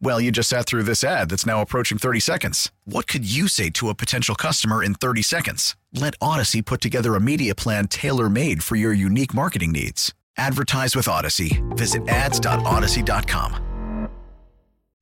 Well, you just sat through this ad that's now approaching 30 seconds. What could you say to a potential customer in 30 seconds? Let Audacy put together a media plan tailor made for your unique marketing needs. Advertise with Audacy. Visit ads.audacy.com.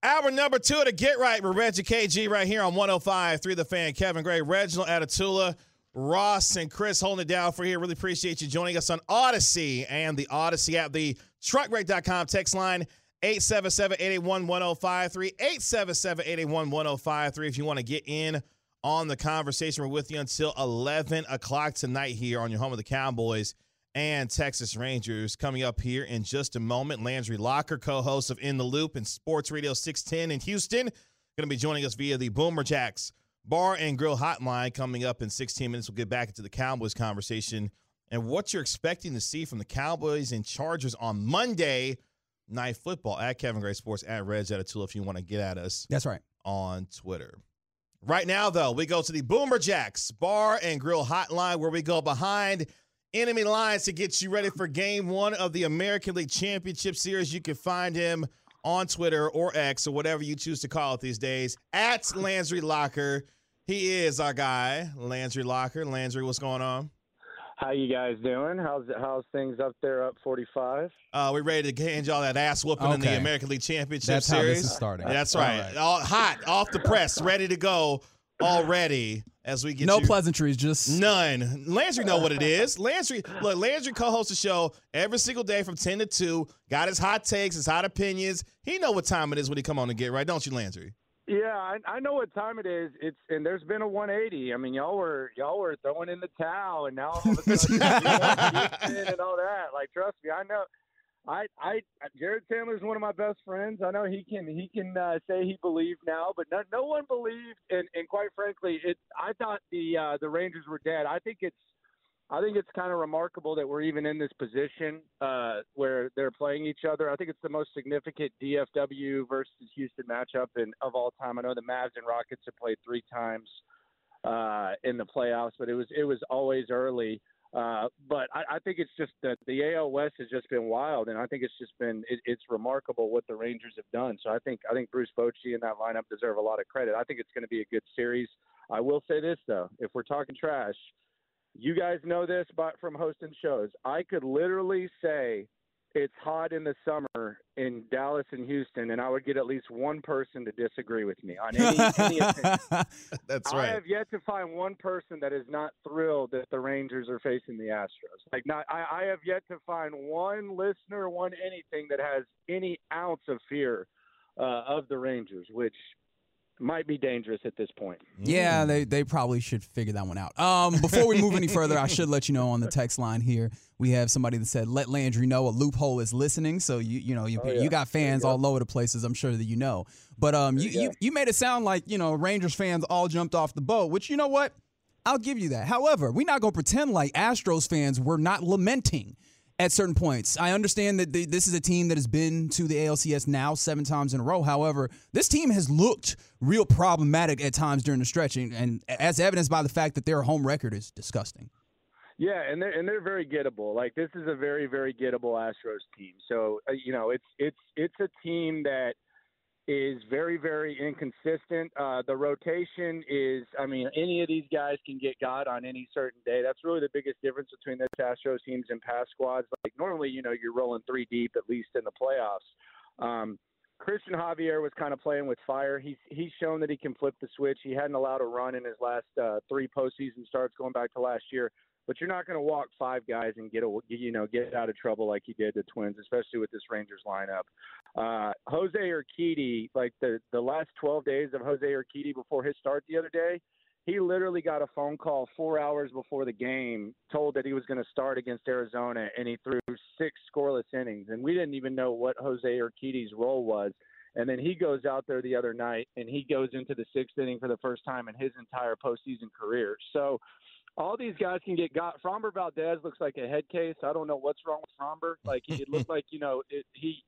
Hour number two the Get Right with Reggie KG right here on 105.3 the fan. Kevin Gray, Reginald Atatula, Ross, and Chris holding it down for here. Really appreciate you joining us on Audacy and the Audacy app, the truckbreak.com text line 877-881-1053. 877-881-1053 if you want to get in on the conversation. We're with you until 11 o'clock tonight here on your home of the Cowboys and Texas Rangers. Coming up here in just a moment, Landry Locker, co-host of In the Loop and Sports Radio 610 in Houston, going to be joining us via the Boomer Jacks Bar and Grill Hotline coming up in 16 minutes. We'll get back into the Cowboys conversation and what you're expecting to see from the Cowboys and Chargers on Monday – Night Football at Kevin Gray Sports at Reg Atatula if you want to get at us. That's right. On Twitter. Right now, though, we go to the Boomer Jacks Bar and Grill Hotline where we go behind enemy lines to get you ready for game one of the American League Championship Series. You can find him on Twitter or X or whatever you choose to call it these days at Landry Locker. He is our guy, Landry Locker. Landry, what's going on? How you guys doing? How's how's things up there up 45? Uh, we ready to hand y'all that ass whooping okay. in the American League Championship That's Series. That's how this is starting. That's right. right. All hot, off the press, ready to go already as we get no you. pleasantries, just none. Landry know what it is. Landry, look, Landry co-hosts the show every single day from ten to two. Got his hot takes, his hot opinions. He know what time it is when he come on to get right, don't you, Landry? Yeah, I, I know what time it is. It's and there's been a 180. I mean, y'all were y'all were throwing in the towel, and now all of a sudden and all that. Like, trust me, I know. I I Jared Sandler's one of my best friends. I know he can he can uh, say he believed now, but no no one believed. And and quite frankly, it I thought the uh, the Rangers were dead. I think it's I think it's kind of remarkable that we're even in this position uh, where they're playing each other. I think it's the most significant DFW versus Houston matchup in, of all time. I know the Mavs and Rockets have played three times uh, in the playoffs, but it was it was always early. Uh, but I, I think it's just that the AL West has just been wild, and I think it's just been it, it's remarkable what the Rangers have done. So I think I think Bruce Bochy and that lineup deserve a lot of credit. I think it's going to be a good series. I will say this though, if we're talking trash, you guys know this but from hosting shows. I could literally say it's hot in the summer in Dallas and Houston, and I would get at least one person to disagree with me on any, any opinion. That's right. I have yet to find one person that is not thrilled that the Rangers are facing the Astros. Like, not I, I have yet to find one listener, one anything that has any ounce of fear uh, of the Rangers, which might be dangerous at this point. Yeah, they, they probably should figure that one out. Um, before we move any further, I should let you know on the text line here we have somebody that said let Landry know a loophole is listening. So you you know you, oh, yeah. you got fans you all over the places. I'm sure that you know. But um, you, you you made it sound like you know Rangers fans all jumped off the boat, which you know what. I'll give you that. However, we're not going to pretend like Astros fans were not lamenting at certain points. I understand that the, this is a team that has been to the ALCS now seven times in a row. However, this team has looked real problematic at times during the stretching, and as evidenced by the fact that their home record is disgusting. Yeah, and they're and they're very gettable. Like this is a very very gettable Astros team. So uh, you know it's it's it's a team that is very, very inconsistent. Uh, the rotation is, I mean, any of these guys can get God on any certain day. That's really the biggest difference between the Astros teams and past squads. Like normally, you know, you're rolling three deep at least in the playoffs. Um, Cristian Javier was kind of playing with fire. He's he's shown that he can flip the switch. He hadn't allowed a run in his last uh, three postseason starts going back to last year. But you're not going to walk five guys and get a you know get out of trouble like he did the Twins, especially with this Rangers lineup. Uh, Jose Urquidy, like the the last 12 days of Jose Urquidy before his start the other day, he literally got a phone call four hours before the game, told that he was going to start against Arizona, and he threw six scoreless innings, and we didn't even know what Jose Urquidy's role was. And then he goes out there the other night and he goes into the sixth inning for the first time in his entire postseason career. So all these guys can get got. Framber Valdez looks like a head case. I don't know what's wrong with Framber. Like it looked like you know it, he.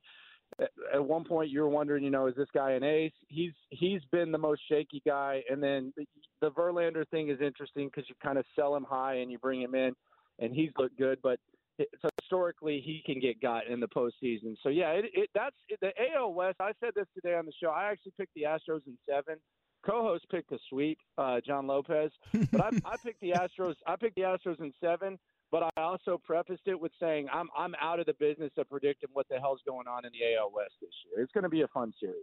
At one point, you were wondering, you know, is this guy an ace? He's he's been the most shaky guy, and then the, the Verlander thing is interesting because you kind of sell him high and you bring him in, and he's looked good, but so historically he can get got in the postseason. So yeah, it, it that's the AL West. I said this today on the show. I actually picked the Astros in seven co-host picked a sweep, uh, John Lopez, but I, I picked the Astros. I picked the Astros in seven, but I also prefaced it with saying I'm I'm out of the business of predicting what the hell's going on in the AL West this year. It's going to be a fun series.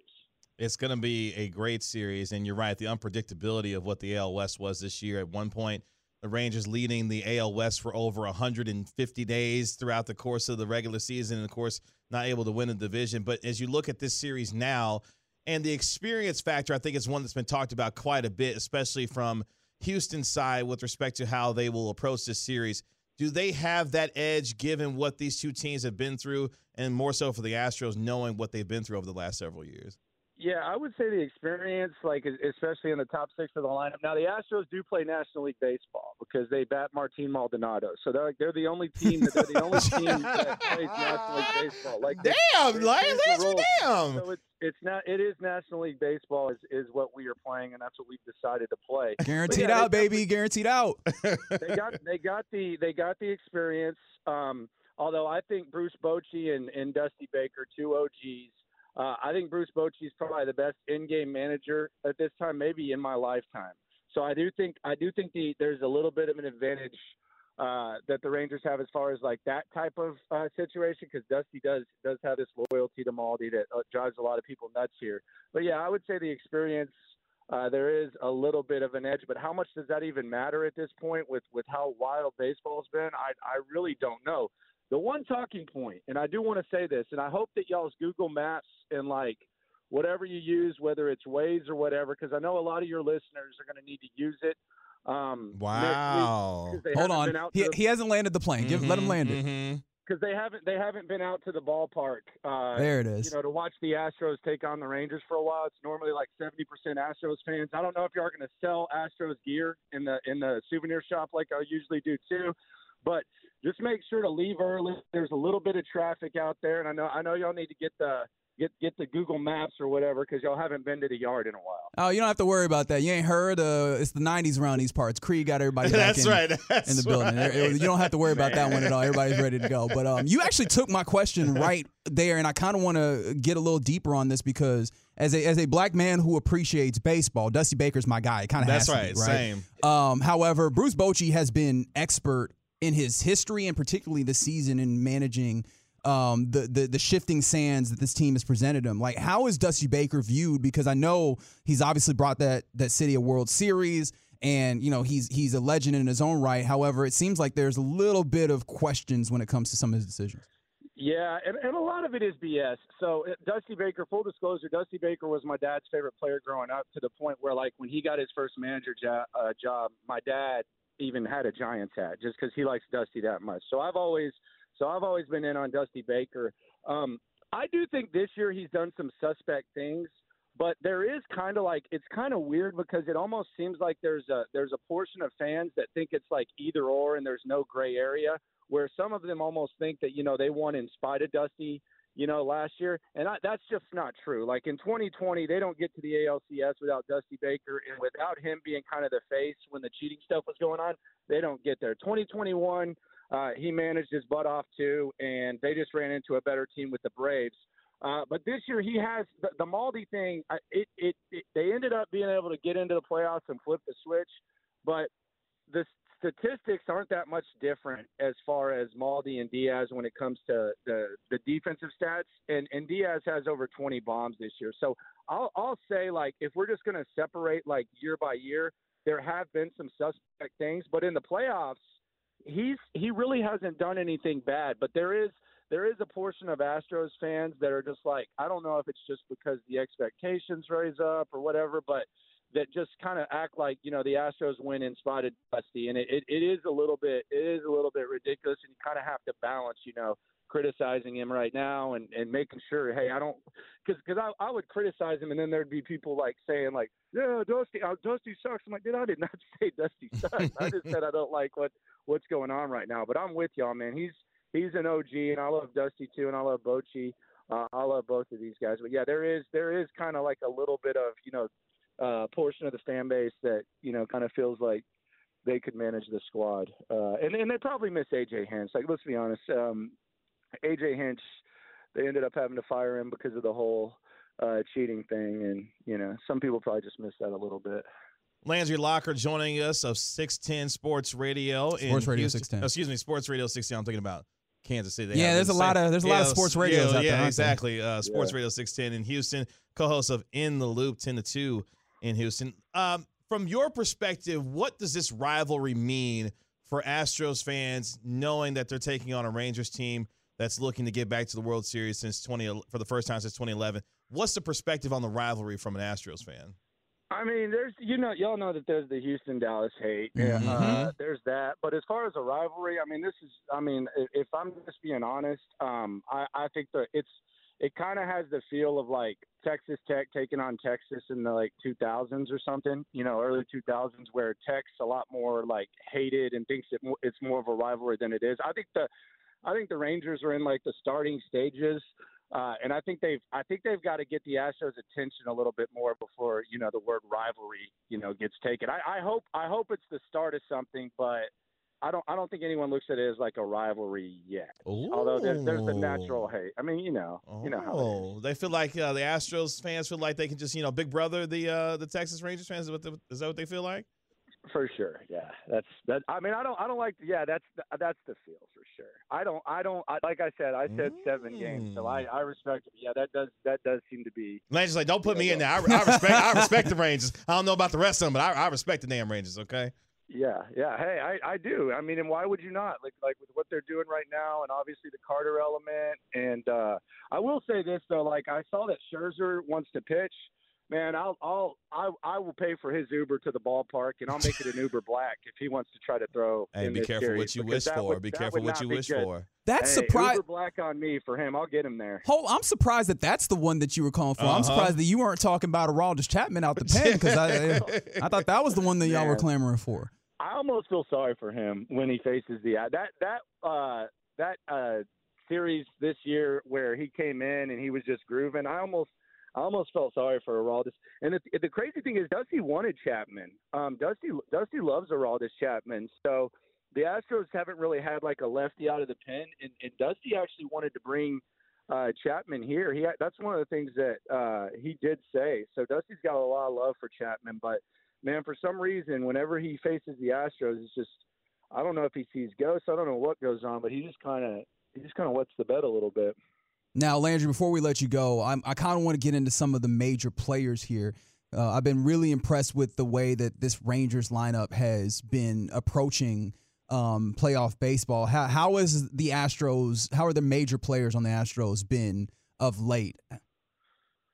It's going to be a great series, and you're right. The unpredictability of what the AL West was this year. At one point, the Rangers leading the AL West for over 150 days throughout the course of the regular season, and of course, not able to win the division. But as you look at this series now, and the experience factor, I think, is one that's been talked about quite a bit, especially from Houston's side with respect to how they will approach this series. Do they have that edge given what these two teams have been through, and more so for the Astros, knowing what they've been through over the last several years? Yeah, I would say the experience, like especially in the top six of the lineup. Now the Astros do play National League baseball because they bat Martin Maldonado, so they're like, they're the only team that they're the only team that plays National League baseball. Like damn, Lions, damn. So it's it's not it is National League baseball is is what we are playing, and that's what we've decided to play. Guaranteed yeah, out, baby, guaranteed out. they got they got the they got the experience. Um, although I think Bruce Bochy and, and Dusty Baker, two OGs uh, I think Bruce Bochy is probably the best in-game manager at this time, maybe in my lifetime. So I do think I do think the, there's a little bit of an advantage uh, that the Rangers have as far as like that type of uh, situation because Dusty does does have this loyalty to Maldi that uh, drives a lot of people nuts here. But yeah, I would say the experience uh, there is a little bit of an edge, but how much does that even matter at this point with with how wild baseball's been? I I really don't know. The one talking point, and I do want to say this, and I hope that y'all's Google Maps and like whatever you use, whether it's Waze or whatever, because I know a lot of your listeners are going to need to use it. Um, wow! Hold on, he, the, he hasn't landed the plane. Mm-hmm, let him land it. Because mm-hmm. they haven't they haven't been out to the ballpark. Uh, there it is. You know, to watch the Astros take on the Rangers for a while. It's normally like seventy percent Astros fans. I don't know if you are going to sell Astros gear in the in the souvenir shop like I usually do too. But just make sure to leave early. There's a little bit of traffic out there, and I know I know y'all need to get the get get the Google Maps or whatever because y'all haven't been to the yard in a while. Oh, you don't have to worry about that. You ain't heard. Uh, it's the '90s around these parts. Creed got everybody back That's in, right. That's in the building. Right. You don't have to worry about that one at all. Everybody's ready to go. But um, you actually took my question right there, and I kind of want to get a little deeper on this because as a as a black man who appreciates baseball, Dusty Baker's my guy. Kind of that's right. Be, right. Same. Um, however, Bruce Bochy has been expert in his history and particularly this season in managing um, the, the the shifting sands that this team has presented him. Like, how is Dusty Baker viewed? Because I know he's obviously brought that that city a World Series, and you know he's he's a legend in his own right. However, it seems like there's a little bit of questions when it comes to some of his decisions. Yeah, and, and a lot of it is BS. So uh, Dusty Baker, full disclosure, Dusty Baker was my dad's favorite player growing up to the point where, like, when he got his first manager jo- uh, job, my dad even had a Giants hat just because he likes Dusty that much. So I've always so I've always been in on Dusty Baker. Um, I do think this year he's done some suspect things, but there is kind of like it's kind of weird because it almost seems like there's a there's a portion of fans that think it's like either or and there's no gray area. Where some of them almost think that you know they won in spite of Dusty you know, last year. And I, that's just not true. Like in 2020, they don't get to the ALCS without Dusty Baker and without him being kind of the face when the cheating stuff was going on. They don't get there. 2021, uh, he managed his butt off too, and they just ran into a better team with the Braves. Uh, but this year he has the, the Maldi thing. It, it, it they ended up being able to get into the playoffs and flip the switch, but the statistics aren't that much different as far as Maldi and Diaz when it comes to the the defensive stats. And and Diaz has over 20 bombs this year. So I'll I'll say like if we're just going to separate like year by year, there have been some suspect things, but in the playoffs, he's he really hasn't done anything bad, but there is there is a portion of Astros fans that are just like I don't know if it's just because the expectations raise up or whatever, but that just kind of act like you know the Astros win in spotted Dusty, and it, it, it is a little bit it is a little bit ridiculous, and you kind of have to balance, you know, criticizing him right now and and making sure, hey, I don't, because because I I would criticize him, and then there'd be people like saying like, yeah, Dusty, uh, Dusty sucks. I'm like, dude, I did not say Dusty sucks. I just said I don't like what what's going on right now. But I'm with y'all, man. He's he's an OG, and I love Dusty too, and I love Bochy. Uh, I love both of these guys. But yeah, there is there is kind of like a little bit of you know uh, portion of the fan base that you know kind of feels like they could manage the squad, uh, and and they probably miss AJ Hinch. Like let's be honest, um, AJ Hinch, they ended up having to fire him because of the whole uh, cheating thing, and you know some people probably just missed that a little bit. Landry Locker joining us of 610 Sports Radio. Sports Radio 610. excuse me, Sports Radio 610. I'm thinking about Kansas City. They Yeah, there's a lot of- there's a lot of Yeah, sports yeah, radios out there, Yeah, there? exactly. Uh, sports Yeah. Radio 610 in Houston, co-host of In the Loop 10 to 2 in Houston. Um, from your perspective, what does this rivalry mean for Astros fans, knowing that they're taking on a Rangers team that's looking to get back to the World Series since 20 for the first time since 2011? What's the perspective on the rivalry from an Astros fan? I mean, there's you know y'all know that there's the Houston Dallas hate. Mhm. Uh, there's that, but as far as a rivalry, I mean, this is I mean, if, if I'm just being honest, um, I, I think that it's it kind of has the feel of like Texas Tech taking on Texas in the like 2000s or something, you know, early 2000s, where Tech's a lot more like hated and thinks it it's more of a rivalry than it is. I think the I think the Rangers are in like the starting stages. Uh, and I think they've I think they've got to get the Astros' attention a little bit more before you know the word rivalry you know gets taken. I, I hope I hope it's the start of something, but I don't I don't think anyone looks at it as like a rivalry yet. Although there's there's the natural hate. I mean you know you know how it is. Oh, they feel like uh, the Astros fans feel like they can just you know big brother the uh, the Texas Rangers fans. Is, what the, is that what they feel like? For sure, yeah. That's that. I mean, I don't, I don't like. Yeah, that's the, that's the feel for sure. I don't, I don't. I, like I said, I said seven games, so I, I respect it. Yeah, that does, that does seem to be. Rangers like don't put me in there. I, I respect I respect the Rangers. I don't know about the rest of them, but I, I respect the damn Rangers. Okay. Yeah, yeah. Hey, I, I do. I mean, and why would you not? Like, like with what they're doing right now, and obviously the Carter element. And uh, I will say this though, like I saw that Scherzer wants to pitch. Man, I'll, I'll, I, I will pay for his Uber to the ballpark, and I'll make it an Uber Black if he wants to try to throw. Hey, in be this careful series, what you wish for. would- be careful what you wish good. for. That's hey, surprised. Uber Black on me for him. I'll get him there. Hold, I'm surprised that that's the one that you were calling for. I'm Uh-huh. surprised that you weren't talking about a Aroldis Chapman out the pen because I, I thought that was the one that y'all were clamoring for. I almost feel sorry for him when he faces the that that uh that uh series this year where he came in and he was just grooving. I almost I almost felt sorry for Aroldis. And the, the crazy thing is, Dusty wanted Chapman. Um, Dusty Dusty loves Aroldis Chapman. So the Astros haven't really had like a lefty out of the pen, and, and Dusty actually wanted to bring uh, Chapman here. He that's one of the things that uh, he did say. So Dusty's got a lot of love for Chapman, but man, for some reason, whenever he faces the Astros, it's just I don't know if he sees ghosts. I don't know what goes on, but he just kind of he just kind of wets the bed a little bit. Now, Landry, before we let you go, I'm, I kind of want to get into some of the major players here. Uh, I've been really impressed with the way that this Rangers lineup has been approaching um, playoff baseball. How, how is the Astros? How are the major players on the Astros been of late?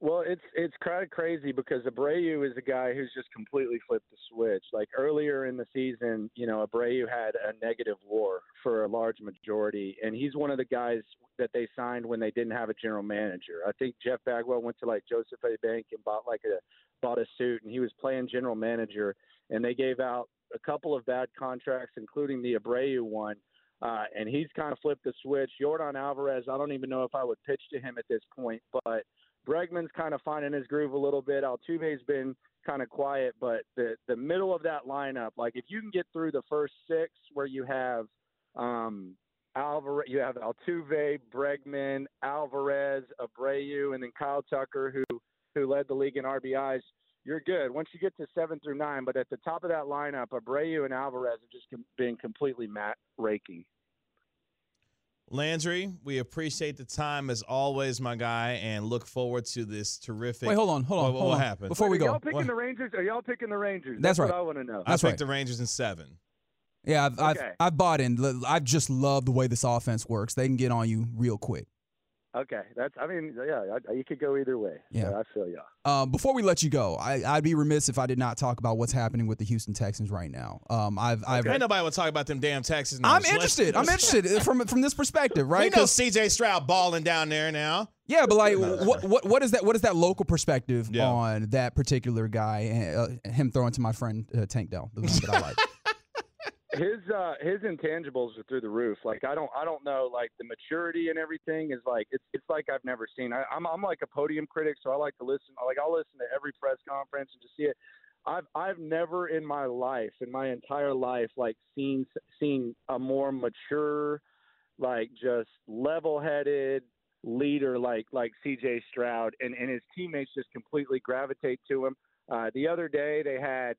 Well, it's it's kind of crazy because Abreu is a guy who's just completely flipped the switch. Like earlier in the season, you know, Abreu had a negative WAR for a large majority, and he's one of the guys that they signed when they didn't have a general manager. I think Jeff Bagwell went to like Joseph A. Bank and bought like a bought a suit, and he was playing general manager, and they gave out a couple of bad contracts, including the Abreu one. Uh, and he's kind of flipped the switch. Yordan Alvarez, I don't even know if I would pitch to him at this point, but Bregman's kind of finding his groove a little bit. Altuve's been kind of quiet, but the the middle of that lineup, like if you can get through the first six, where you have um, Alvarez, you have Altuve, Bregman, Alvarez, Abreu, and then Kyle Tucker, who who led the league in RBIs. You're good once you get to seven through nine, but at the top of that lineup, Abreu and Alvarez have just been completely mat raking. Landry, we appreciate the time as always, my guy, and look forward to this terrific. Wait, hold on, hold on, What, what hold on. happened? Before we go, y'all picking What? the Rangers? Are y'all picking the Rangers? That's what right. I want to know. I That's picked right. the Rangers in seven. Yeah, I've, I've, I've bought in. I just love the way this offense works. They can get on you real quick. Okay, that's. I mean, yeah, I, you could go either way. Yeah. I feel you. Um, before we let you go, I, I'd be remiss if I did not talk about what's happening with the Houston Texans right now. Um, I've, I've, Ain't nobody want to talk about them damn Texans. I'm interested. I'm interested from from this perspective, right? We know CJ Stroud balling down there now. yeah, but like, what what what is that? What is that local perspective Yeah. on that particular guy and uh, him throwing to my friend uh, Tank Dell, the one that I like? His uh his intangibles are through the roof. Like I don't I don't know like the maturity and everything is like it's it's like I've never seen. I, I'm I'm like a podium critic, so I like to listen. Like I'll listen to every press conference and just see it. I've I've never in my life, in my entire life, like seen seen a more mature, like just level-headed leader like like C.J. Stroud, and and his teammates just completely gravitate to him. Uh, the other day they had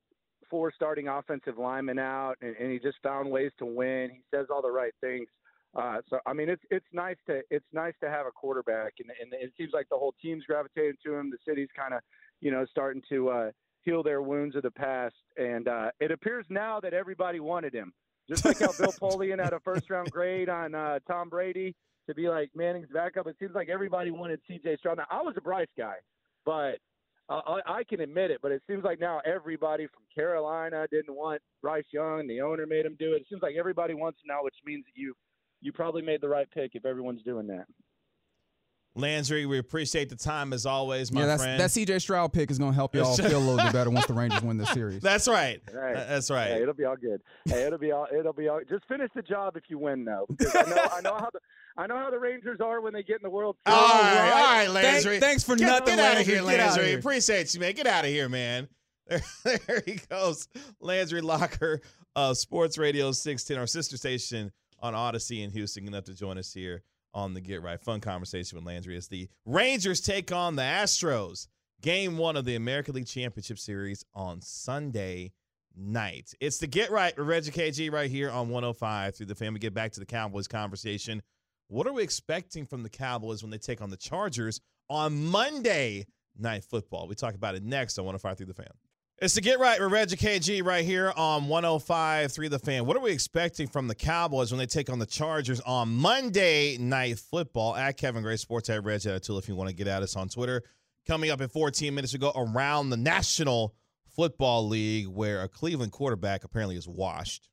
four starting offensive linemen out, and, and he just found ways to win. He says all the right things. Uh, so I mean, it's it's nice to it's nice to have a quarterback, and, and it seems like the whole team's gravitated to him. The city's kind of you know starting to uh, heal their wounds of the past, and uh, it appears now that everybody wanted him. Just like how Bill Polian had a first round grade on uh, Tom Brady to be like Manning's backup. It seems like everybody wanted C.J. Stroud. Now I was a Bryce guy, but I, I can admit it, but it seems like now everybody from Carolina didn't want Bryce Young. The owner made him do it. It seems like everybody wants him now, which means that you you probably made the right pick if everyone's doing that. Landry, we appreciate the time as always, my yeah, that's, friend. that CJ Stroud pick is going to help y'all feel a little bit better once the Rangers win this series. That's right. Right. That's right. Hey, it'll be all good. Hey, it'll be all it'll be all. Just finish the job if you win, though. Because I know I know how the I know how the Rangers are when they get in the World Series. right, right. all right, Thank- Landry. thanks for get, nothing, Get out of Landry. here, Get outta Landry. here. Appreciate you, man. Get out of here, man. There, there he goes. Landry Locker, uh, Sports Radio 610, our sister station on Audacy in Houston. Enough to join us here on the Get Right. Fun conversation with Landry as the Rangers take on the Astros. Game one of the American League Championship Series on Sunday night. It's the Get Right with Reggie KG right here on 105.3 the family. Get back to the Cowboys conversation. What are we expecting from the Cowboys when they take on the Chargers on Monday Night Football? We talk about it next on 105.3 the fan. It's the Get Right with Reggie KG right here on 105.3 the fan. What are we expecting from the Cowboys when they take on the Chargers on Monday Night Football? At Kevin Gray Sports at Reg at if you want to get at us on Twitter. Coming up in 14 minutes ago around the National Football League, where a Cleveland quarterback apparently is washed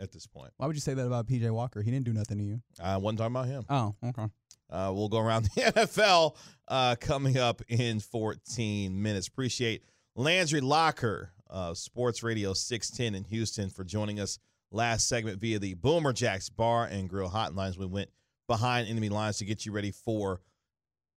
at this point. Why would you say that about PJ Walker? He didn't do nothing to you. I wasn't talking about him. Oh, okay. Uh, we'll go around the NFL uh, coming up in 14 minutes. Appreciate Landry Locker, uh, Sports Radio 610 in Houston, for joining us last segment via the Boomer Jacks Bar and Grill Hotlines. We went behind enemy lines to get you ready for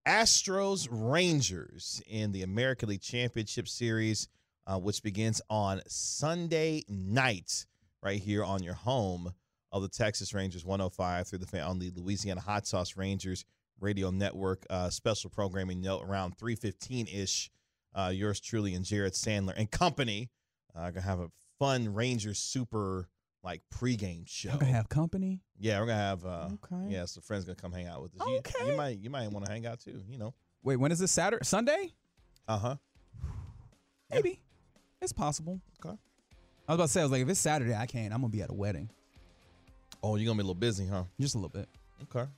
Astros Rangers in the American League Championship Series, uh, which begins on Sunday night right here on your home of the Texas Rangers 105.3 the fan on the Louisiana Hot Sauce Rangers radio network. Uh, special programming note around 315 ish. Uh, yours truly and Jared Sandler and company uh, gonna have a fun Rangers super like pregame show. Y'all gonna have company. yeah, we're gonna have uh, Okay. yeah, some friends gonna come hang out with us. Okay. you, might you might want to hang out too. You know. Wait, when is this Saturday? Sunday? Uh huh. Maybe. It's possible. Okay. I was about to say, I was like, if it's Saturday, I can't. I'm gonna be at a wedding. Oh, you're gonna be a little busy, huh? Just a little bit. Okay. All right.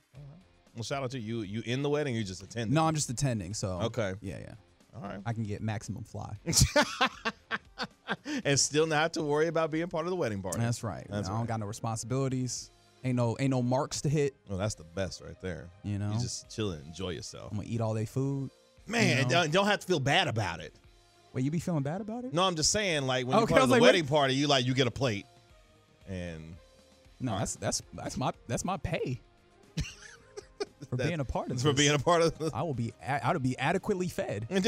Well, shout out to you. You in the wedding? Or you just attending? No, I'm just attending, so Okay. Yeah, yeah. All right. I can get maximum fly. and still not have to worry about being part of the wedding party. That's right. That's I right. don't got no responsibilities. Ain't no ain't no marks to hit. Well, that's the best right there. You know, You just chill and enjoy yourself. I'm gonna eat all day food. Man, you know? don't, don't have to feel bad about it. Wait, you be feeling bad about it? No, I'm just saying, like when you're Okay, part of was the like, wedding party, you like you get a plate, and No, that's that's that's my that's my pay for being a part of this. for being a part of. The, I will be a- I will be adequately fed.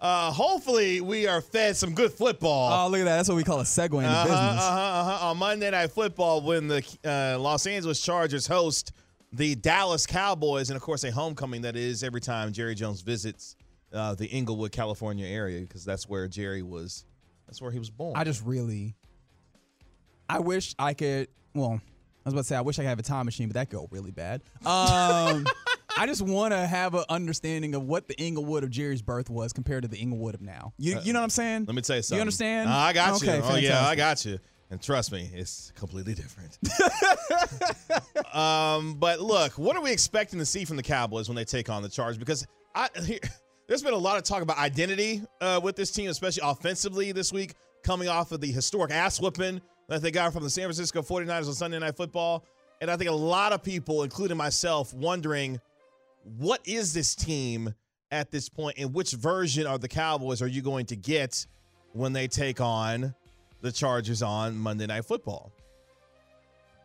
uh, hopefully, we are fed some good football. Oh, look at that. That's what we call a segue into Uh-huh, business. uh-huh, uh-huh. On Monday Night Football, when the uh, Los Angeles Chargers host the Dallas Cowboys, and of course, a homecoming that is every time Jerry Jones visits uh, the Inglewood, California area, because that's where Jerry was. That's where he was born. I just really, I wish I could. Well, I was about to say I wish I could have a time machine, but that go really bad. Um, I just want to have an understanding of what the Inglewood of Jerry's birth was compared to the Inglewood of now. You, you know what I'm saying? Let me tell you something. You understand? Uh, I got okay, you. Oh yeah, I got you. And trust me, it's completely different. um, but look, what are we expecting to see from the Cowboys when they take on the Chargers? Because I, here, there's been a lot of talk about identity uh, with this team, especially offensively this week, coming off of the historic ass whooping that they got from the San Francisco 49ers on Sunday Night Football. And I think a lot of people, including myself, wondering what is this team at this point and which version of the Cowboys are you going to get when they take on the Chargers on Monday Night Football?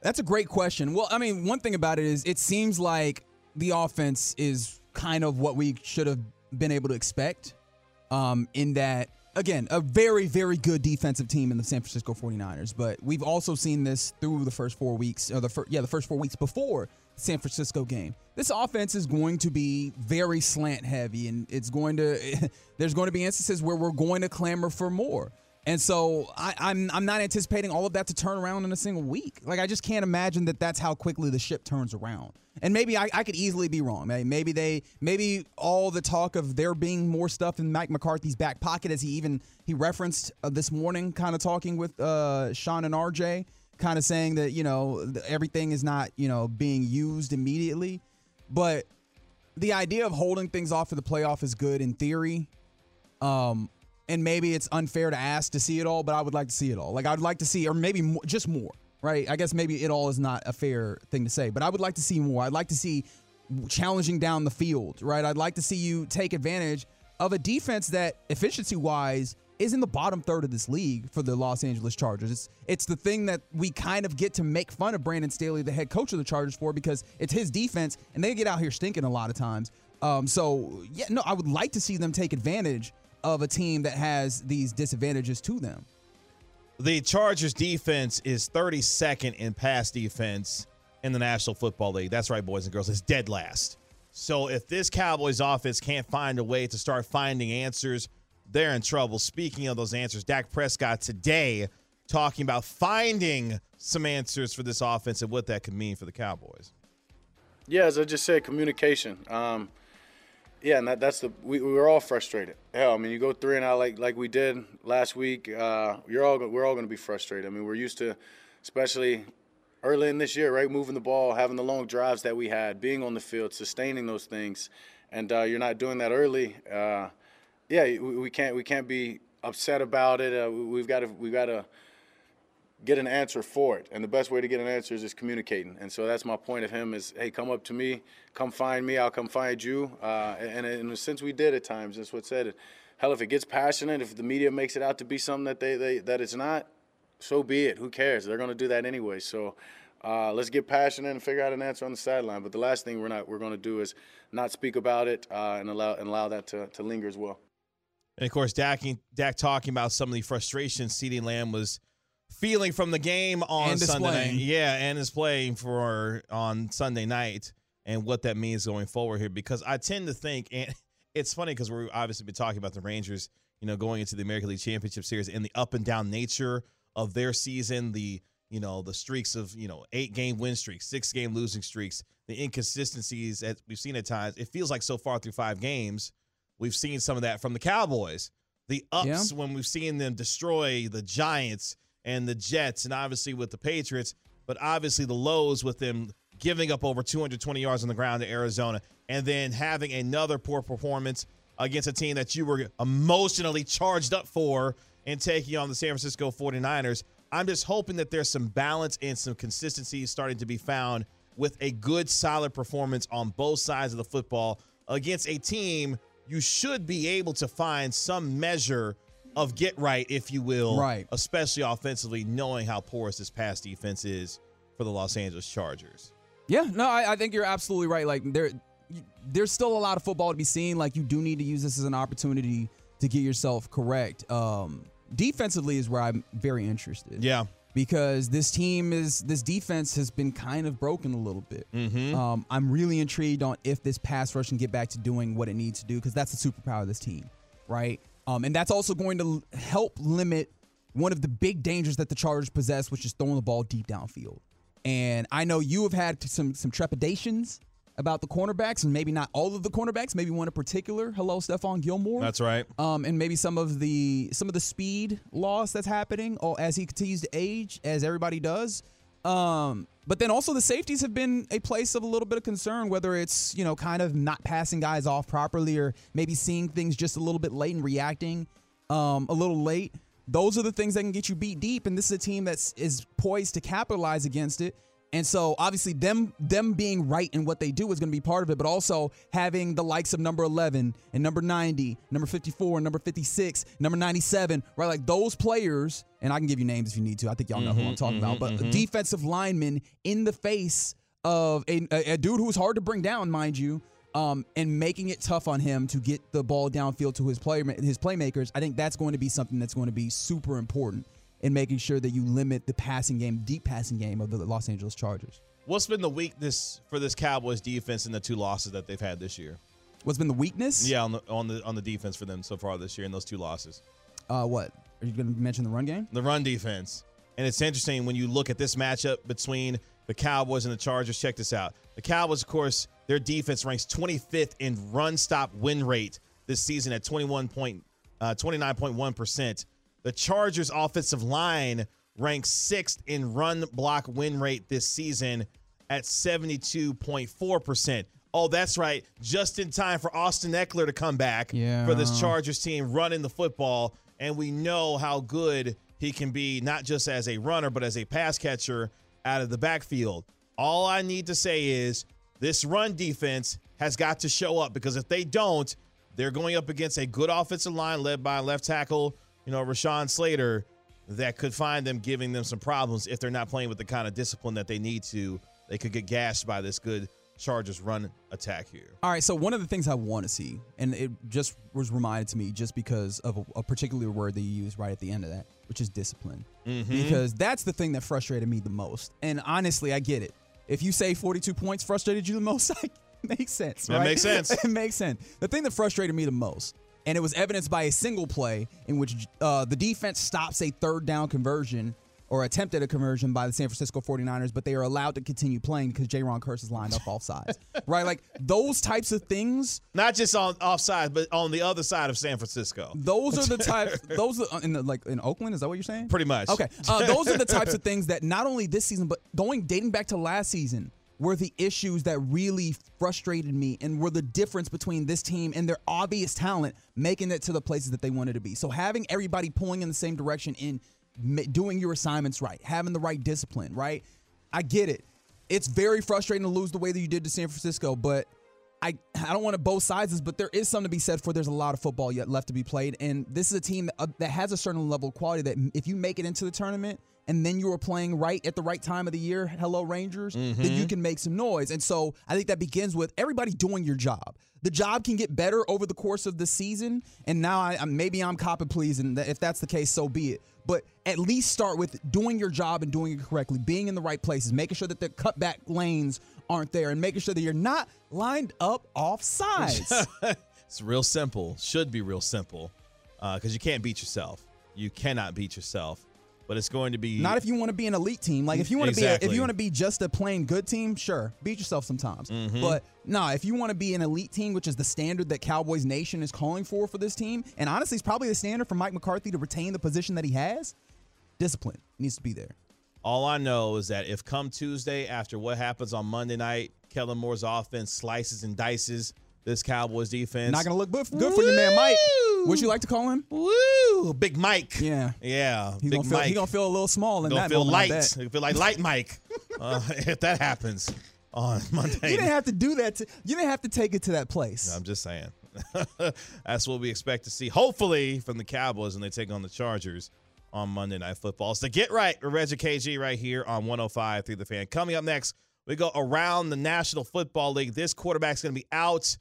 That's a great question. Well, I mean, one thing about it is it seems like the offense is kind of what we should have been able to expect. Um, in that, again, a very, very good defensive team in the San Francisco 49ers. But we've also seen this through the first four weeks, or the fir- yeah, the first four weeks before San Francisco game. This offense is going to be very slant heavy, and it's going to there's going to be instances where we're going to clamor for more. And so I, I'm I'm not anticipating all of that to turn around in a single week. Like I just can't imagine that that's how quickly the ship turns around. And maybe I, I could easily be wrong. Maybe, maybe they maybe all the talk of there being more stuff in Mike McCarthy's back pocket, as he even he referenced uh, this morning, kind of talking with uh, Shan and RJ, kind of saying that you know everything is not you know being used immediately, but the idea of holding things off for the playoff is good in theory. Um, and maybe it's unfair to ask to see it all, but I would like to see it all. Like I'd like to see, or maybe more, just more, right? I guess maybe it all is not a fair thing to say, but I would like to see more. I'd like to see challenging down the field, right? I'd like to see you take advantage of a defense that efficiency wise is in the bottom third of this league for the Los Angeles Chargers. It's it's the thing that we kind of get to make fun of Brandon Staley, the head coach of the Chargers, for because it's his defense and they get out here stinking a lot of times. Um, so yeah, no, I would like to see them take advantage of a team that has these disadvantages to them. The Chargers defense is 32nd in pass defense in the National Football League. That's right, boys and girls. It's dead last. So if this Cowboys offense can't find a way to start finding answers, they're in trouble. Speaking of those answers, Dak Prescott today talking about finding some answers for this offense and what that could mean for the Cowboys. Yeah, as I just said, communication. Um, yeah, and that, that's the we, we were all frustrated. Hell, I mean, you go three and out like like we did last week. Uh, you're all we're all going to be frustrated. I mean, we're used to, especially early in this year, right, moving the ball, having the long drives that we had, being on the field, sustaining those things, and uh, you're not doing that early. Uh, yeah, we, we can't we can't be upset about it. Uh, we- we've got to we've got to get an answer for it. And the best way to get an answer is just communicating. And so that's my point of him is, hey, come up to me, come find me, I'll come find you. Uh, and, and since we did at times, that's what said it. Hell, if it gets passionate, if the media makes it out to be something that they, they that it's not, so be it. Who cares? They're going to do that anyway. So uh, let's get passionate and figure out an answer on the sideline. But the last thing we're not we're going to do is not speak about it uh, and allow and allow that to, to linger as well. And of course, Dak, Dak talking about some of the frustration CeeDee Lamb was feeling from the game on Sunday night. Yeah, and is playing for on Sunday night and what that means going forward here. Because I tend to think, and it's funny because we've obviously been talking about the Rangers, you know, going into the American League Championship Series and the up and down nature of their season, the you know the streaks of you know eight game win streaks, six game losing streaks, the inconsistencies that we've seen at times. It feels like so far through five games, we've seen some of that from the Cowboys. The ups Yeah. when we've seen them destroy the Giants and the Jets, and obviously with the Patriots, but obviously the lows with them giving up over 220 yards on the ground to Arizona, and then having another poor performance against a team that you were emotionally charged up for and taking on the San Francisco 49ers. I'm just hoping that there's some balance and some consistency starting to be found with a good, solid performance on both sides of the football against a team you should be able to find some measure of get right, if you will, Right. especially offensively, knowing how porous this pass defense is for the Los Angeles Chargers. Yeah, no, I, I think you're absolutely right. Like there, there's still a lot of football to be seen. Like you do need to use this as an opportunity to get yourself correct. Um, defensively is where I'm very interested. Yeah. because this team is this defense has been kind of broken a little bit. Mm-hmm. Um, I'm really intrigued on if this pass rush can get back to doing what it needs to do because that's the superpower of this team, right? Um, and that's also going to help limit one of the big dangers that the Chargers possess, which is throwing the ball deep downfield. And I know you have had some some trepidations about the cornerbacks, and maybe not all of the cornerbacks, maybe one in particular. Hello, Stephon Gilmore. That's right. Um, and maybe some of the some of the speed loss that's happening oh, as he continues to age, as everybody does. Um, but then also the safeties have been a place of a little bit of concern, whether it's you know kind of not passing guys off properly or maybe seeing things just a little bit late and reacting um, a little late. Those are the things that can get you beat deep, and this is a team that's poised to capitalize against it. And so obviously them them being right in what they do is going to be part of it, but also having the likes of number 11 and number 90, number 54 and number 56, number 97, right? Like those players, and I can give you names if you need to. I think y'all know who I'm mm-hmm, talking mm-hmm, about, but a defensive lineman in the face of a, a, a dude who's hard to bring down, mind you, um, and making it tough on him to get the ball downfield to his play his playmakers. I think that's going to be something that's going to be super important in making sure that you limit the passing game, deep passing game of the Los Angeles Chargers. What's been the weakness for this Cowboys defense in the two losses that they've had this year? What's been the weakness? Yeah, on the on the on the defense for them so far this year in those two losses. Uh, what are you going to mention the run game? The run defense, and it's interesting when you look at this matchup between the Cowboys and the Chargers. Check this out: the Cowboys, of course, their defense ranks 25th in run stop win rate this season at 21 point, uh, 29.1 percent. The Chargers' offensive line ranks sixth in run block win rate this season at 72.4%. Oh, that's right. Just in time for Austin Ekeler to come back Yeah. for this Chargers team running the football. And we know how good he can be, not just as a runner, but as a pass catcher out of the backfield. All I need to say is this run defense has got to show up because if they don't, they're going up against a good offensive line led by left tackle, you know, Rashawn Slater, that could find them giving them some problems if they're not playing with the kind of discipline that they need to. They could get gashed by this good Chargers run attack here. All right, so one of the things I want to see, and it just was reminded to me just because of a, a particular word that you used right at the end of that, which is discipline. Mm-hmm. Because that's the thing that frustrated me the most. And honestly, I get it. If you say 42 points frustrated you the most, like, makes sense. That makes sense. it makes sense. The thing that frustrated me the most, and it was evidenced by a single play in which uh, the defense stops a third down conversion or attempted a conversion by the San Francisco 49ers, but they are allowed to continue playing because Jayron Kearse is lined up off sides. right? Like those types of things Not just on offside, but on the other side of San Francisco. those are the type. Those are in the, like in Oakland. Is that what you're saying? Pretty much. Okay. Uh, those are the types of things that not only this season, but going dating back to last season, were the issues that really frustrated me and were the difference between this team and their obvious talent making it to the places that they wanted to be. So having everybody pulling in the same direction in doing your assignments right, having the right discipline, right? I get it. It's very frustrating to lose the way that you did to San Francisco, but I I don't want to both sides, but there is something to be said for there's a lot of football yet left to be played, and this is a team that, uh, that has a certain level of quality that if you make it into the tournament and then you are playing right at the right time of the year, hello Rangers, then you mm-hmm. can make some noise. And so I think that begins with everybody doing your job. The job can get better over the course of the season, and now I, maybe I'm cop and please, and if that's the case, so be it. But at least start with doing your job and doing it correctly, being in the right places, making sure that the cutback lanes aren't there, and making sure that you're not lined up off sides. It's real simple. Should be real simple uh, because you can't beat yourself. You cannot beat yourself. But it's going to be Not if you want to be an elite team. Like if you want to be, a, if you want to be just a plain good team, sure, beat yourself sometimes. Mm-hmm. But nah, if you want to be an elite team, which is the standard that Cowboys Nation is calling for for this team, and honestly, it's probably the standard for Mike McCarthy to retain the position that he has. Discipline needs to be there. All I know is that if come Tuesday, after what happens on Monday night, Kellen Moore's offense slices and dices this Cowboys defense. Not gonna look good, good for your man Mike. Would you like to call him? Woo! Big Mike. Yeah. Yeah. He's Big gonna feel Mike. he gonna feel a little small in Gonna that feel moment. Light. He'll feel like light Mike uh, if that happens on Monday. You didn't have to do that. To, you didn't have to take it to that place. I'm just saying. That's what we expect to see, hopefully, from the Cowboys when they take on the Chargers on Monday Night Football. So get right Reggie KG right here on 105.3 the fan. Coming up next, we go around the National Football League. This quarterback's going to be out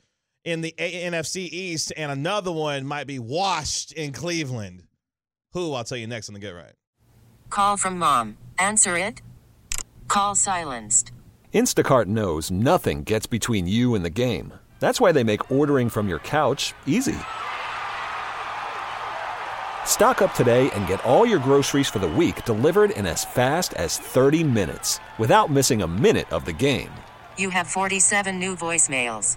in the A- NFC East, and another one might be washed in Cleveland. Who? I'll tell you next on the Get Right. Call from mom. Answer it. Call silenced. Instacart knows nothing gets between you and the game. That's why they make ordering from your couch easy. Stock up today and get all your groceries for the week delivered in as fast as 30 minutes without missing a minute of the game. You have 47 new voicemails.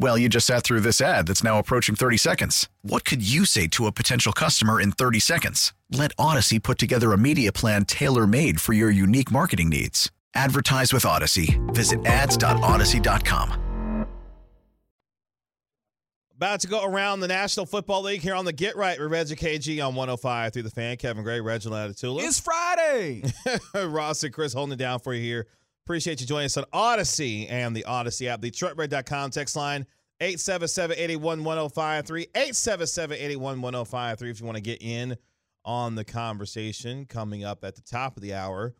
Well, you just sat through this ad that's now approaching 30 seconds. What could you say to a potential customer in 30 seconds? Let Audacy put together a media plan tailor made for your unique marketing needs. Advertise with Audacy. Visit ads.audacy.com. About to go around the National Football League here on the Get Right with Reggie KG on 105 through the fan. Kevin Gray, Reginald Atatula. It's Friday. Ross and Chris holding it down for you here. Appreciate you joining us on Audacy and the Audacy app. The TruckBread.com text line 877-81-1053. 877-81-1053 if you want to get in on the conversation coming up at the top of the hour.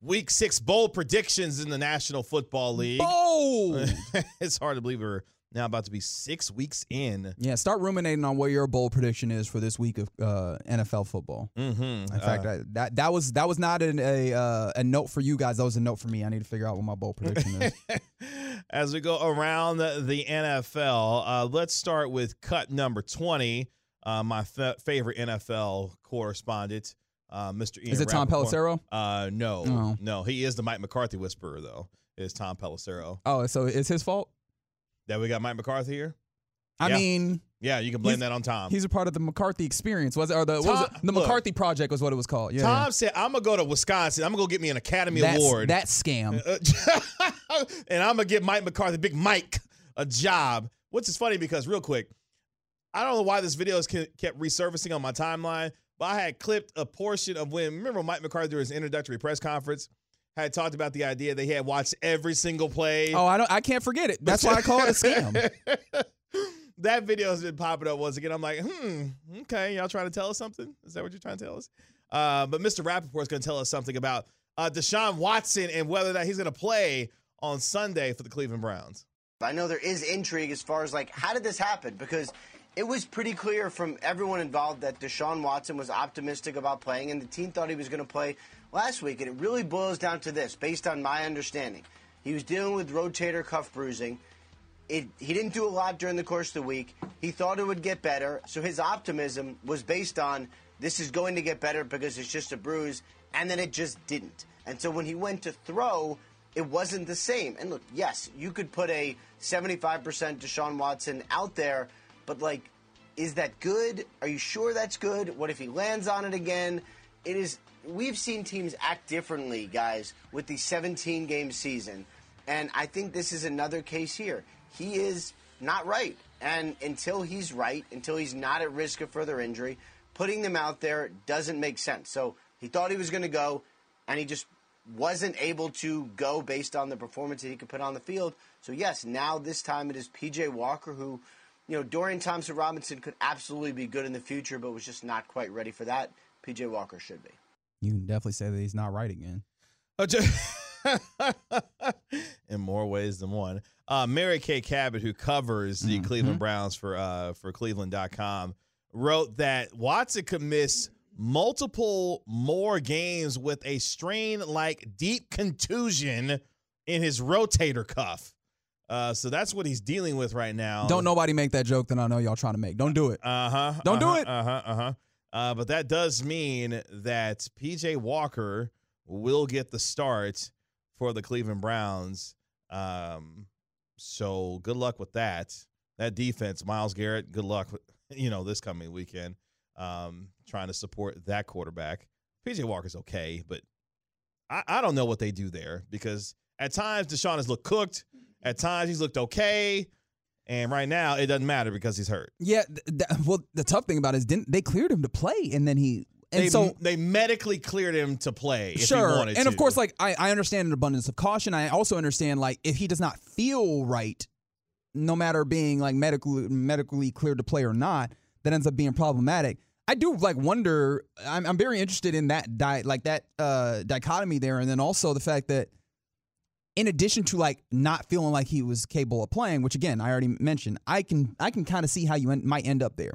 Week six bold predictions in the National Football League. Bold. it's hard to believe we're now about to be six weeks in. Yeah, start ruminating on what your bowl prediction is for this week of uh, NFL football. Mm-hmm. In fact, I, that that was that was not an, a uh, a note for you guys. That was a note for me. I need to figure out what my bowl prediction is. As we go around the, NFL, uh, let's start with cut number twenty. Uh, my f- favorite NFL correspondent, uh, Mr. Ian Is it Tom. Pelissero? Uh, no, Oh. no, he is the Mike McCarthy whisperer though. Is Tom Pelissero? Oh, so it's his fault. That we got Mike McCarthy here. I Yeah. mean, Yeah, you can blame that on Tom. he's a part of the McCarthy experience. Was it or the what was it? the look. McCarthy project was what it was called? Yeah, Tom said, "I'm gonna go to Wisconsin. I'm gonna go get me an Academy That's, Award." That scam. And I'm gonna give Mike McCarthy, Big Mike, a job. Which is funny because real quick, I don't know why this video is kept resurfacing on my timeline, but I had clipped a portion of when remember Mike McCarthy during his introductory press conference had talked about the idea they had watched every single play. Oh, I don't. I can't forget it. That's why I call it a scam. that video has been popping up once again. I'm like, hmm, okay, y'all trying to tell us something? Is that what you're trying to tell us? Uh, but Mr. Rapoport is going to tell us something about uh, Deshaun Watson and whether or not he's going to play on Sunday for the Cleveland Browns. I know there is intrigue as far as like how did this happen because it was pretty clear from everyone involved that Deshaun Watson was optimistic about playing and the team thought he was going to play last week and it really boils down to this based on my understanding. He was dealing with rotator cuff bruising. It, he didn't do a lot during the course of the week. He thought it would get better, so his optimism was based on this is going to get better because it's just a bruise, and then it just didn't. And so when he went to throw, it wasn't the same. And look, yes, you could put a 75% Deshaun Watson out there, but like, is that good? Are you sure that's good? What if he lands on it again? It is. We've seen teams act differently, guys, with the 17 game season. And I think this is another case here. He is not right. And until he's right, until he's not at risk of further injury, putting them out there doesn't make sense. So he thought he was going to go, and he just wasn't able to go based on the performance that he could put on the field. So, yes, now this time it is PJ Walker who, you know, Dorian Thompson Robinson could absolutely be good in the future, but was just not quite ready for that. PJ Walker should be. You can definitely say that he's not right again. Ju- in more ways than one. Uh, Mary Kay Cabot, who covers the Mhm. Cleveland Browns for uh, for Cleveland.com, wrote that Watson could miss multiple more games with a strain like deep contusion in his rotator cuff. Uh, so that's what he's dealing with right now. Don't nobody make that joke that I know y'all trying to make. Don't do it. Uh huh. Don't do uh-huh, it. Uh huh. Uh huh. Uh, but that does mean that PJ Walker will get the start for the Cleveland Browns. Um, so good luck with that. That defense, Myles Garrett. Good luck. With, you know this coming weekend. Um, trying to support that quarterback. PJ Walker's okay, but I, I don't know what they do there because at times Deshaun has looked cooked. At times he's looked okay. And right now it doesn't matter because he's hurt. Yeah. th- th- well, the tough thing about it is didn't they cleared him to play, and then he and they, so they medically cleared him to play. If sure, and of course, like I, I understand an abundance of caution. I also understand like if he does not feel right, no matter being like medically medically cleared to play or not, that ends up being problematic. I do like wonder. I'm, I'm very interested in that di- like that uh, dichotomy there, and then also the fact that in addition to like not feeling like he was capable of playing, which again I already mentioned, I can I can kind of see how you might end up there.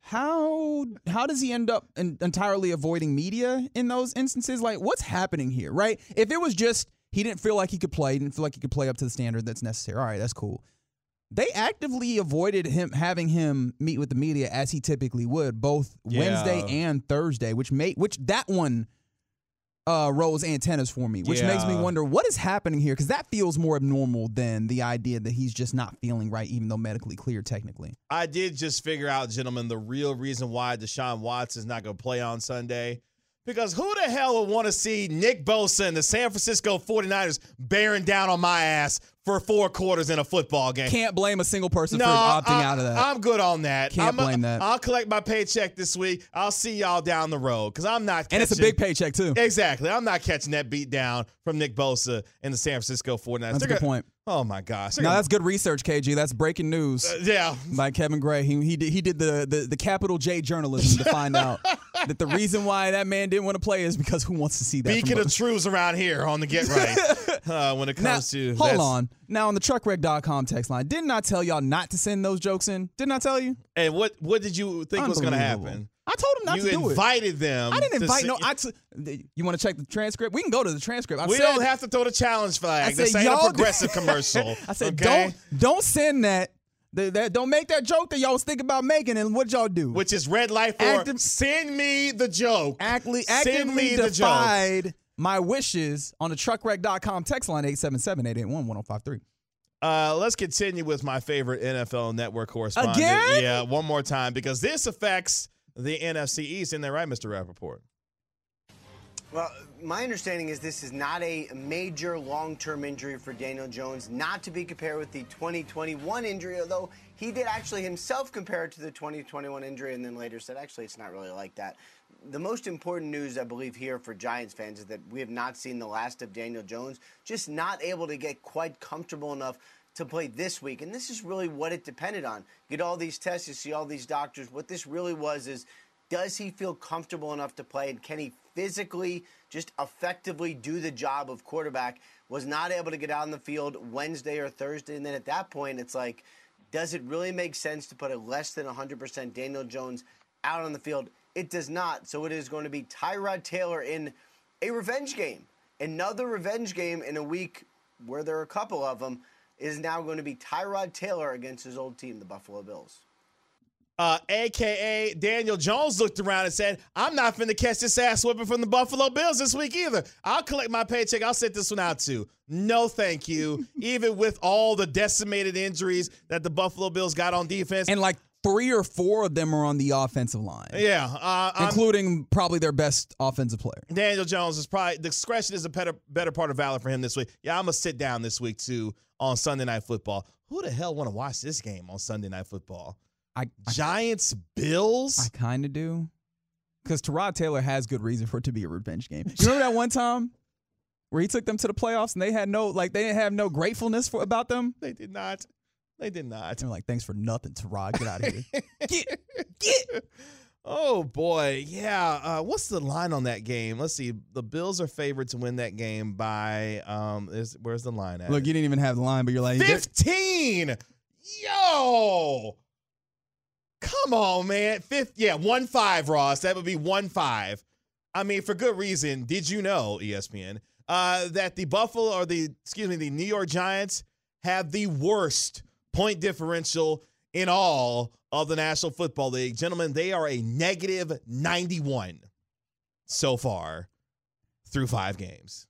how how does he end up in, entirely avoiding media in those instances? Like, what's happening here, right? If it was just he didn't feel like he could play, didn't feel like he could play up to the standard that's necessary. All right, that's cool. They actively avoided him having him meet with the media as he typically would, both Yeah. Wednesday and Thursday, which made which that one uh, rose antennas for me, which makes me wonder what is happening here because that feels more abnormal than the idea that he's just not feeling right, even though medically clear technically. I did just figure out, gentlemen, the real reason why Deshaun Watson is not going to play on Sunday. Because who the hell would want to see Nick Bosa and the San Francisco 49ers bearing down on my ass for four quarters in a football game? Can't blame a single person no, for opting I, out of that. I'm good on that. Can't I'm blame that. I'll collect my paycheck this week. I'll see y'all down the road because I'm not. and it's a big paycheck too. Exactly. I'm not catching that beat down from Nick Bosa and the San Francisco 49ers. That's a They're good gonna- point. Oh my gosh. Now that's good research, KG. That's breaking news uh, yeah. by Kevin Gray. He he did, he did the, the the capital J journalism to find out that the reason why that man didn't want to play is because who wants to see that? Beacon of truths around here on the get right uh, when it Now, comes to hold on. Now on the truckwreck.com text line, didn't I tell y'all not to send those jokes in? Didn't I tell you? And what what did you think was going to happen? I told him not you to do it. You invited them. I didn't invite no. I t- you want to check the transcript? We can go to the transcript. I we said, don't have to throw the challenge flag. I This ain't a y'all- progressive commercial. I said, okay? don't don't send that. That, that- don't make that joke that y'all was thinking about making. And what y'all do? Which is red light for Active- send me the joke. Actively, Send actively me the joke. Defied my wishes on the truckwreck.com text line 877-881-1053. Uh, let's continue with my favorite NFL network correspondent. Again? Yeah, one more time because this affects the NFC East. Isn't that right, Mr. Rapoport? Well, my understanding is this is not a major long-term injury for Daniel Jones, not to be compared with the 2021 injury, although he did actually himself compare it to the 2021 injury and then later said, actually, it's not really like that. The most important news, I believe, here for Giants fans is that we have not seen the last of Daniel Jones, just not able to get quite comfortable enough to play this week. And this is really what it depended on. Get all these tests, you see all these doctors. What this really was is does he feel comfortable enough to play and can he physically just effectively do the job of quarterback was not able to get out on the field wednesday or thursday and then at that point it's like does it really make sense to put a less than 100% daniel jones out on the field it does not so it is going to be tyrod taylor in a revenge game another revenge game in a week where there are a couple of them is now going to be tyrod taylor against his old team the buffalo bills uh, aka Daniel Jones looked around and said, I'm not finna catch this ass whipping from the Buffalo Bills this week either. I'll collect my paycheck. I'll sit this one out too. No, thank you. Even with all the decimated injuries that the Buffalo Bills got on defense. And like three or four of them are on the offensive line. yeah, uh, I'm- Including probably their best offensive player. Daniel Jones is probably discretion is a better better part of valor for him this week. Yeah, I'm gonna sit down this week too on Sunday Night Football. Who the hell want to watch this game on Sunday Night Football? I I, Giants Bills. I kind of do. Because Tyrod Taylor has good reason for it to be a revenge game. You remember that one time where he took them to the playoffs and they had no, like, they didn't have no gratefulness for about them? they did not. They did not. They were like, thanks for nothing, Tyrod. Get out of here. get, get. Oh boy, yeah. Uh, what's the line on that game? Let's see. The Bills are favored to win that game by um. Is, where's the line at? Look, you didn't even have the line, but you're like, fifteen. Yo, come on, man. Fifth, yeah, one five, Ross. That would be one five. I mean, for good reason. Did you know, ESPN, uh, that the Buffalo or the excuse me, the New York Giants have the worst point differential in all of the National Football League. Gentlemen, they are a negative 91 so far through five games.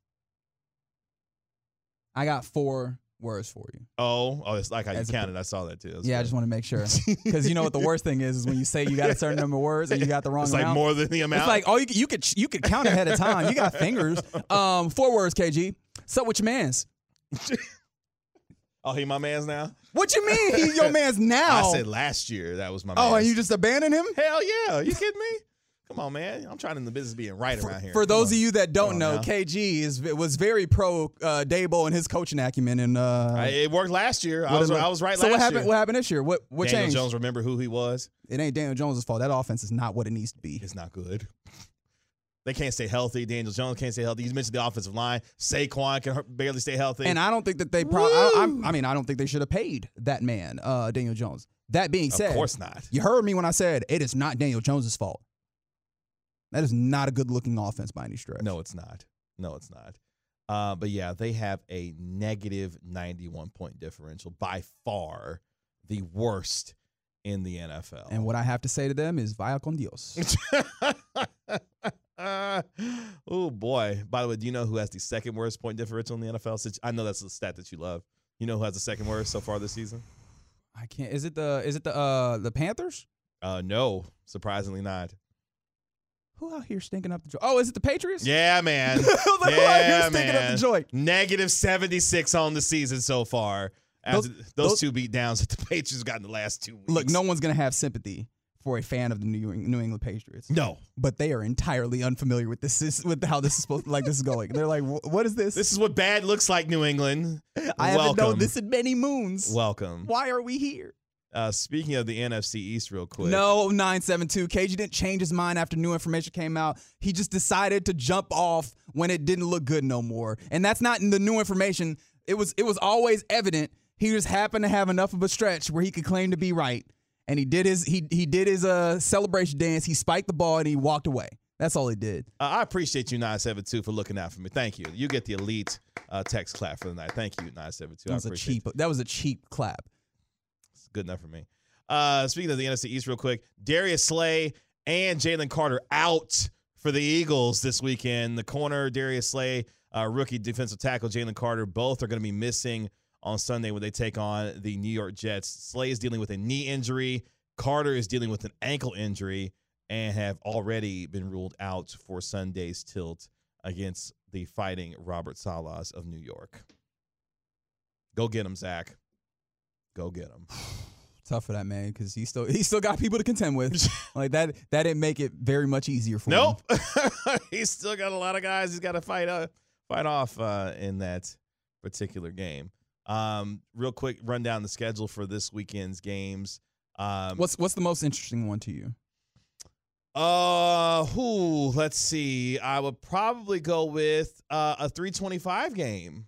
I got four words for you. Oh, oh, it's like how you As counted. I saw that too. Yeah, I just want to make sure. Because you know what the worst thing is, is when you say you got a certain number of words and you got the wrong It's like amount. more than the amount. It's like oh, you could, you could you could count ahead of time. You got fingers. Um, four words, KG. Sup with your man's? oh, he my man's now. What you mean he's your man's now? I said last year that was my. oh, man's. and you just abandoned him? Hell yeah! you kidding me? Come on, man. I'm trying in the business of being right around here. For Come those on. of you that don't know, now. KG is was very pro uh, Daboll and his coaching acumen. And uh, I- it worked last year. I was, I was right So last what happened? year. What happened this year? What what Daniel changed? Jones, remember who he was? It ain't Daniel Jones' fault. That offense is not what it needs to be. It's not good. They can't stay healthy. Daniel Jones can't stay healthy. You mentioned the offensive line. Saquon can barely stay healthy. And I don't think that they. probably. I, I'm- mean, I don't think they should have paid that man, uh, Daniel Jones. That being said, Of course not. You heard me when I said it is not Daniel Jones's fault. That is not a good looking offense by any stretch. No, it's not. No, it's not. Uh, but yeah, they have a negative 91 point differential, by far the worst in the NFL. And what I have to say to them is vaya con Dios. oh boy! By the way, do you know who has the second worst point differential in the NFL? Since I know that's the stat that you love. You know who has the second worst so far this season? I can't. Is it the is it the uh the Panthers? Uh, no, surprisingly not. Who out here stinking up the joint? Oh, is it the Patriots? Yeah, man. Like, who out here yeah, stinking up man. the joint? Negative 76 on the season so far. Those- those, those- two beat downs that the Patriots got in the last two weeks. Look, no one's gonna have sympathy for a fan of the New New England Patriots. No. but they are entirely unfamiliar with this is with how this is supposed like this is going. They're like, what is this? This is what bad looks like, New England. I haven't known Welcome. this in many moons. Welcome. Why are we here? Uh, speaking of the NFC East, real quick. No, 972. KG didn't change his mind after new information came out. He just decided to jump off when it didn't look good no more. And that's not in the new information. It was it was always evident. He just happened to have enough of a stretch where he could claim to be right. And he did his he he did his uh celebration dance. He spiked the ball and he walked away. That's all he did. Uh, I appreciate you, 972, for looking out for me. Thank you. You get the elite uh, text clap for the night. Thank you, 972. That was a cheap that was a cheap clap. It's good enough for me. Uh, speaking of the NFC East, real quick, Darius Slay and Jalen Carter out for the Eagles this weekend. The corner, Darius Slay, uh, rookie defensive tackle, Jalen Carter, both are going to be missing on Sunday when they take on the New York Jets. Slay is dealing with a knee injury. Carter is dealing with an ankle injury and have already been ruled out for Sunday's tilt against the fighting Robert Salehs of New York. Go get him, Zach. Go get him. Tough for that man because he still he still got people to contend with. like that that didn't make it very much easier for him. Nope. he's still got a lot of guys he's got to fight uh, fight off uh, in that particular game. Um, real quick, run down the schedule for this weekend's games. Um, What's what's the most interesting one to you? uh who? Let's see. I would probably go with uh, a 325 game.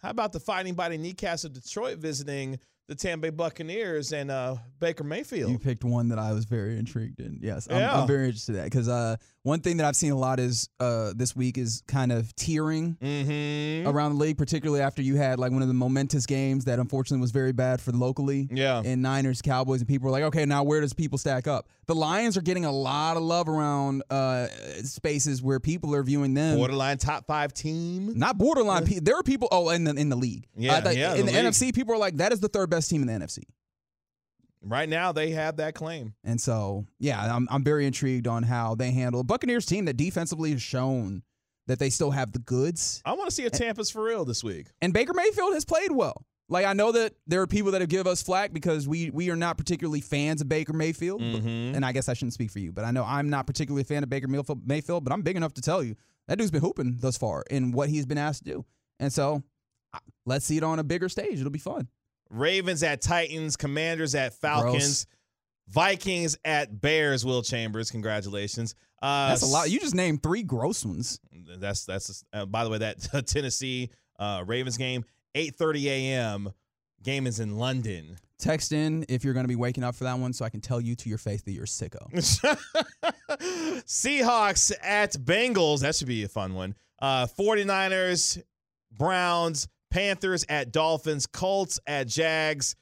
How about the Fighting Body Kneecaps of Detroit visiting the Tampa Bay Buccaneers and uh, Baker Mayfield? You picked one that I was very intrigued in. Yes, I'm, Yeah. I'm very interested in that because uh, one thing that I've seen a lot is uh, this week is kind of tiering mm-hmm. around the league, particularly after you had like one of the momentous games that unfortunately was very bad for locally. Yeah. And Niners, Cowboys, and people were like, okay, now where does people stack up? The Lions are getting a lot of love around uh, spaces where people are viewing them. Borderline top five team. Not borderline. There are people. Oh, in the in the league. Yeah, thought- yeah, In the the. NFC, people are like, that is the third best team in the NFC. Right now, they have that claim. And so, yeah, I'm I'm very intrigued on how they handle a Buccaneers team that defensively has shown that they still have the goods. I want to see if Tampa's for real this week. And Baker Mayfield has played well. Like I know that there are people that have give us flack because we we are not particularly fans of Baker Mayfield, but- Mhm. and I guess I shouldn't speak for you, but I know I'm not particularly a fan of Baker Mayfield, Mayfield, but I'm big enough to tell you that dude's been hooping thus far in what he's been asked to do, and so let's see it on a bigger stage. It'll be fun. Ravens at Titans, Commanders at Falcons, Vikings at Bears. Will Chambers, congratulations. Uh, That's a lot. You just named three gross ones. That's that's. Uh, by the way, that Tennessee uh, Ravens game, eight thirty a.m. Game is in London. Text in if you're going to be waking up for that one, so I can tell you to your face that you're sicko. Seahawks at Bengals. That should be a fun one. Uh, 49ers, Browns, Panthers at Dolphins, Colts at Jags,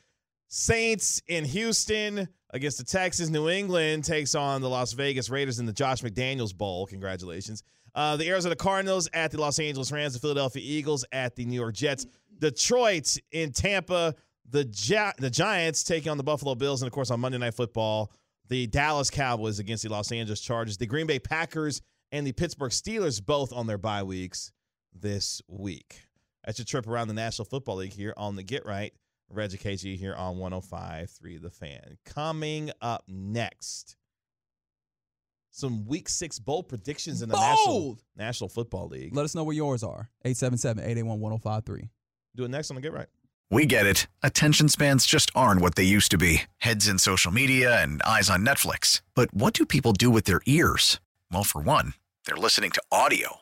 Saints in Houston against the Texans. New England takes on the Las Vegas Raiders in the Josh McDaniels Bowl. Congratulations. Uh, the Arizona Cardinals at the Los Angeles Rams, the Philadelphia Eagles at the New York Jets, Detroit in Tampa, the Gi- the Giants taking on the Buffalo Bills, and of course on Monday Night Football, the Dallas Cowboys against the Los Angeles Chargers, the Green Bay Packers, and the Pittsburgh Steelers both on their bye weeks this week. That's your trip around the National Football League here on the Get Right. Reggie KG here on 105.3 The Fan. Coming up next, some Week Six bowl predictions in the National National Football League. Let us know what yours are. 877-881-1053. Do it next on the Get Right. We get it. Attention spans just aren't what they used to be heads in social media and eyes on Netflix. But what do people do with their ears? Well, for one, they're listening to audio.